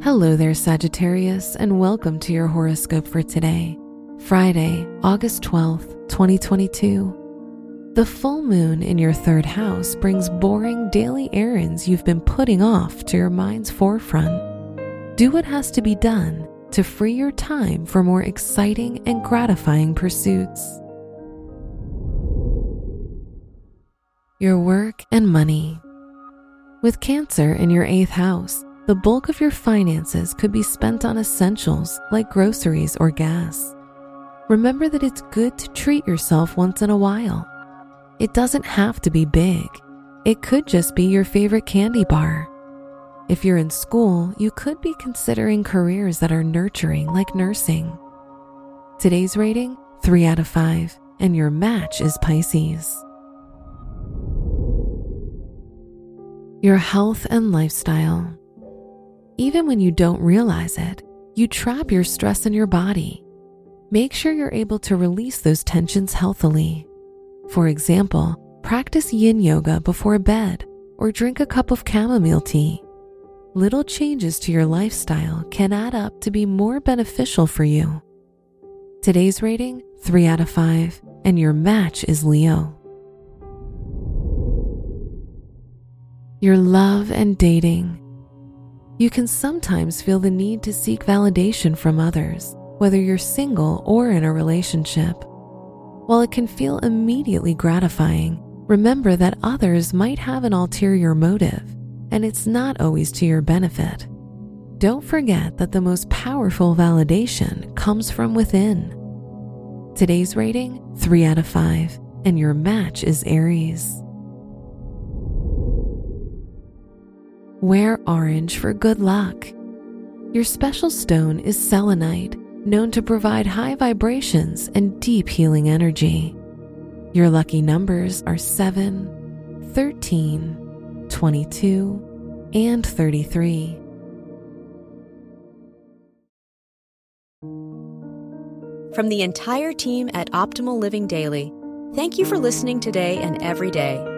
Hello there, Sagittarius, and welcome to your horoscope for today, Friday, August 12th, 2022. The full moon in your third house brings boring daily errands you've been putting off to your mind's forefront. Do what has to be done to free your time for more exciting and gratifying pursuits. Your work and money. With Cancer in your eighth house, the bulk of your finances could be spent on essentials like groceries or gas. Remember that it's good to treat yourself once in a while. It doesn't have to be big, it could just be your favorite candy bar. If you're in school, you could be considering careers that are nurturing, like nursing. Today's rating 3 out of 5, and your match is Pisces. Your health and lifestyle. Even when you don't realize it, you trap your stress in your body. Make sure you're able to release those tensions healthily. For example, practice yin yoga before bed or drink a cup of chamomile tea. Little changes to your lifestyle can add up to be more beneficial for you. Today's rating 3 out of 5, and your match is Leo. Your love and dating. You can sometimes feel the need to seek validation from others, whether you're single or in a relationship. While it can feel immediately gratifying, remember that others might have an ulterior motive, and it's not always to your benefit. Don't forget that the most powerful validation comes from within. Today's rating 3 out of 5, and your match is Aries. Wear orange for good luck. Your special stone is selenite, known to provide high vibrations and deep healing energy. Your lucky numbers are 7, 13, 22, and 33. From the entire team at Optimal Living Daily, thank you for listening today and every day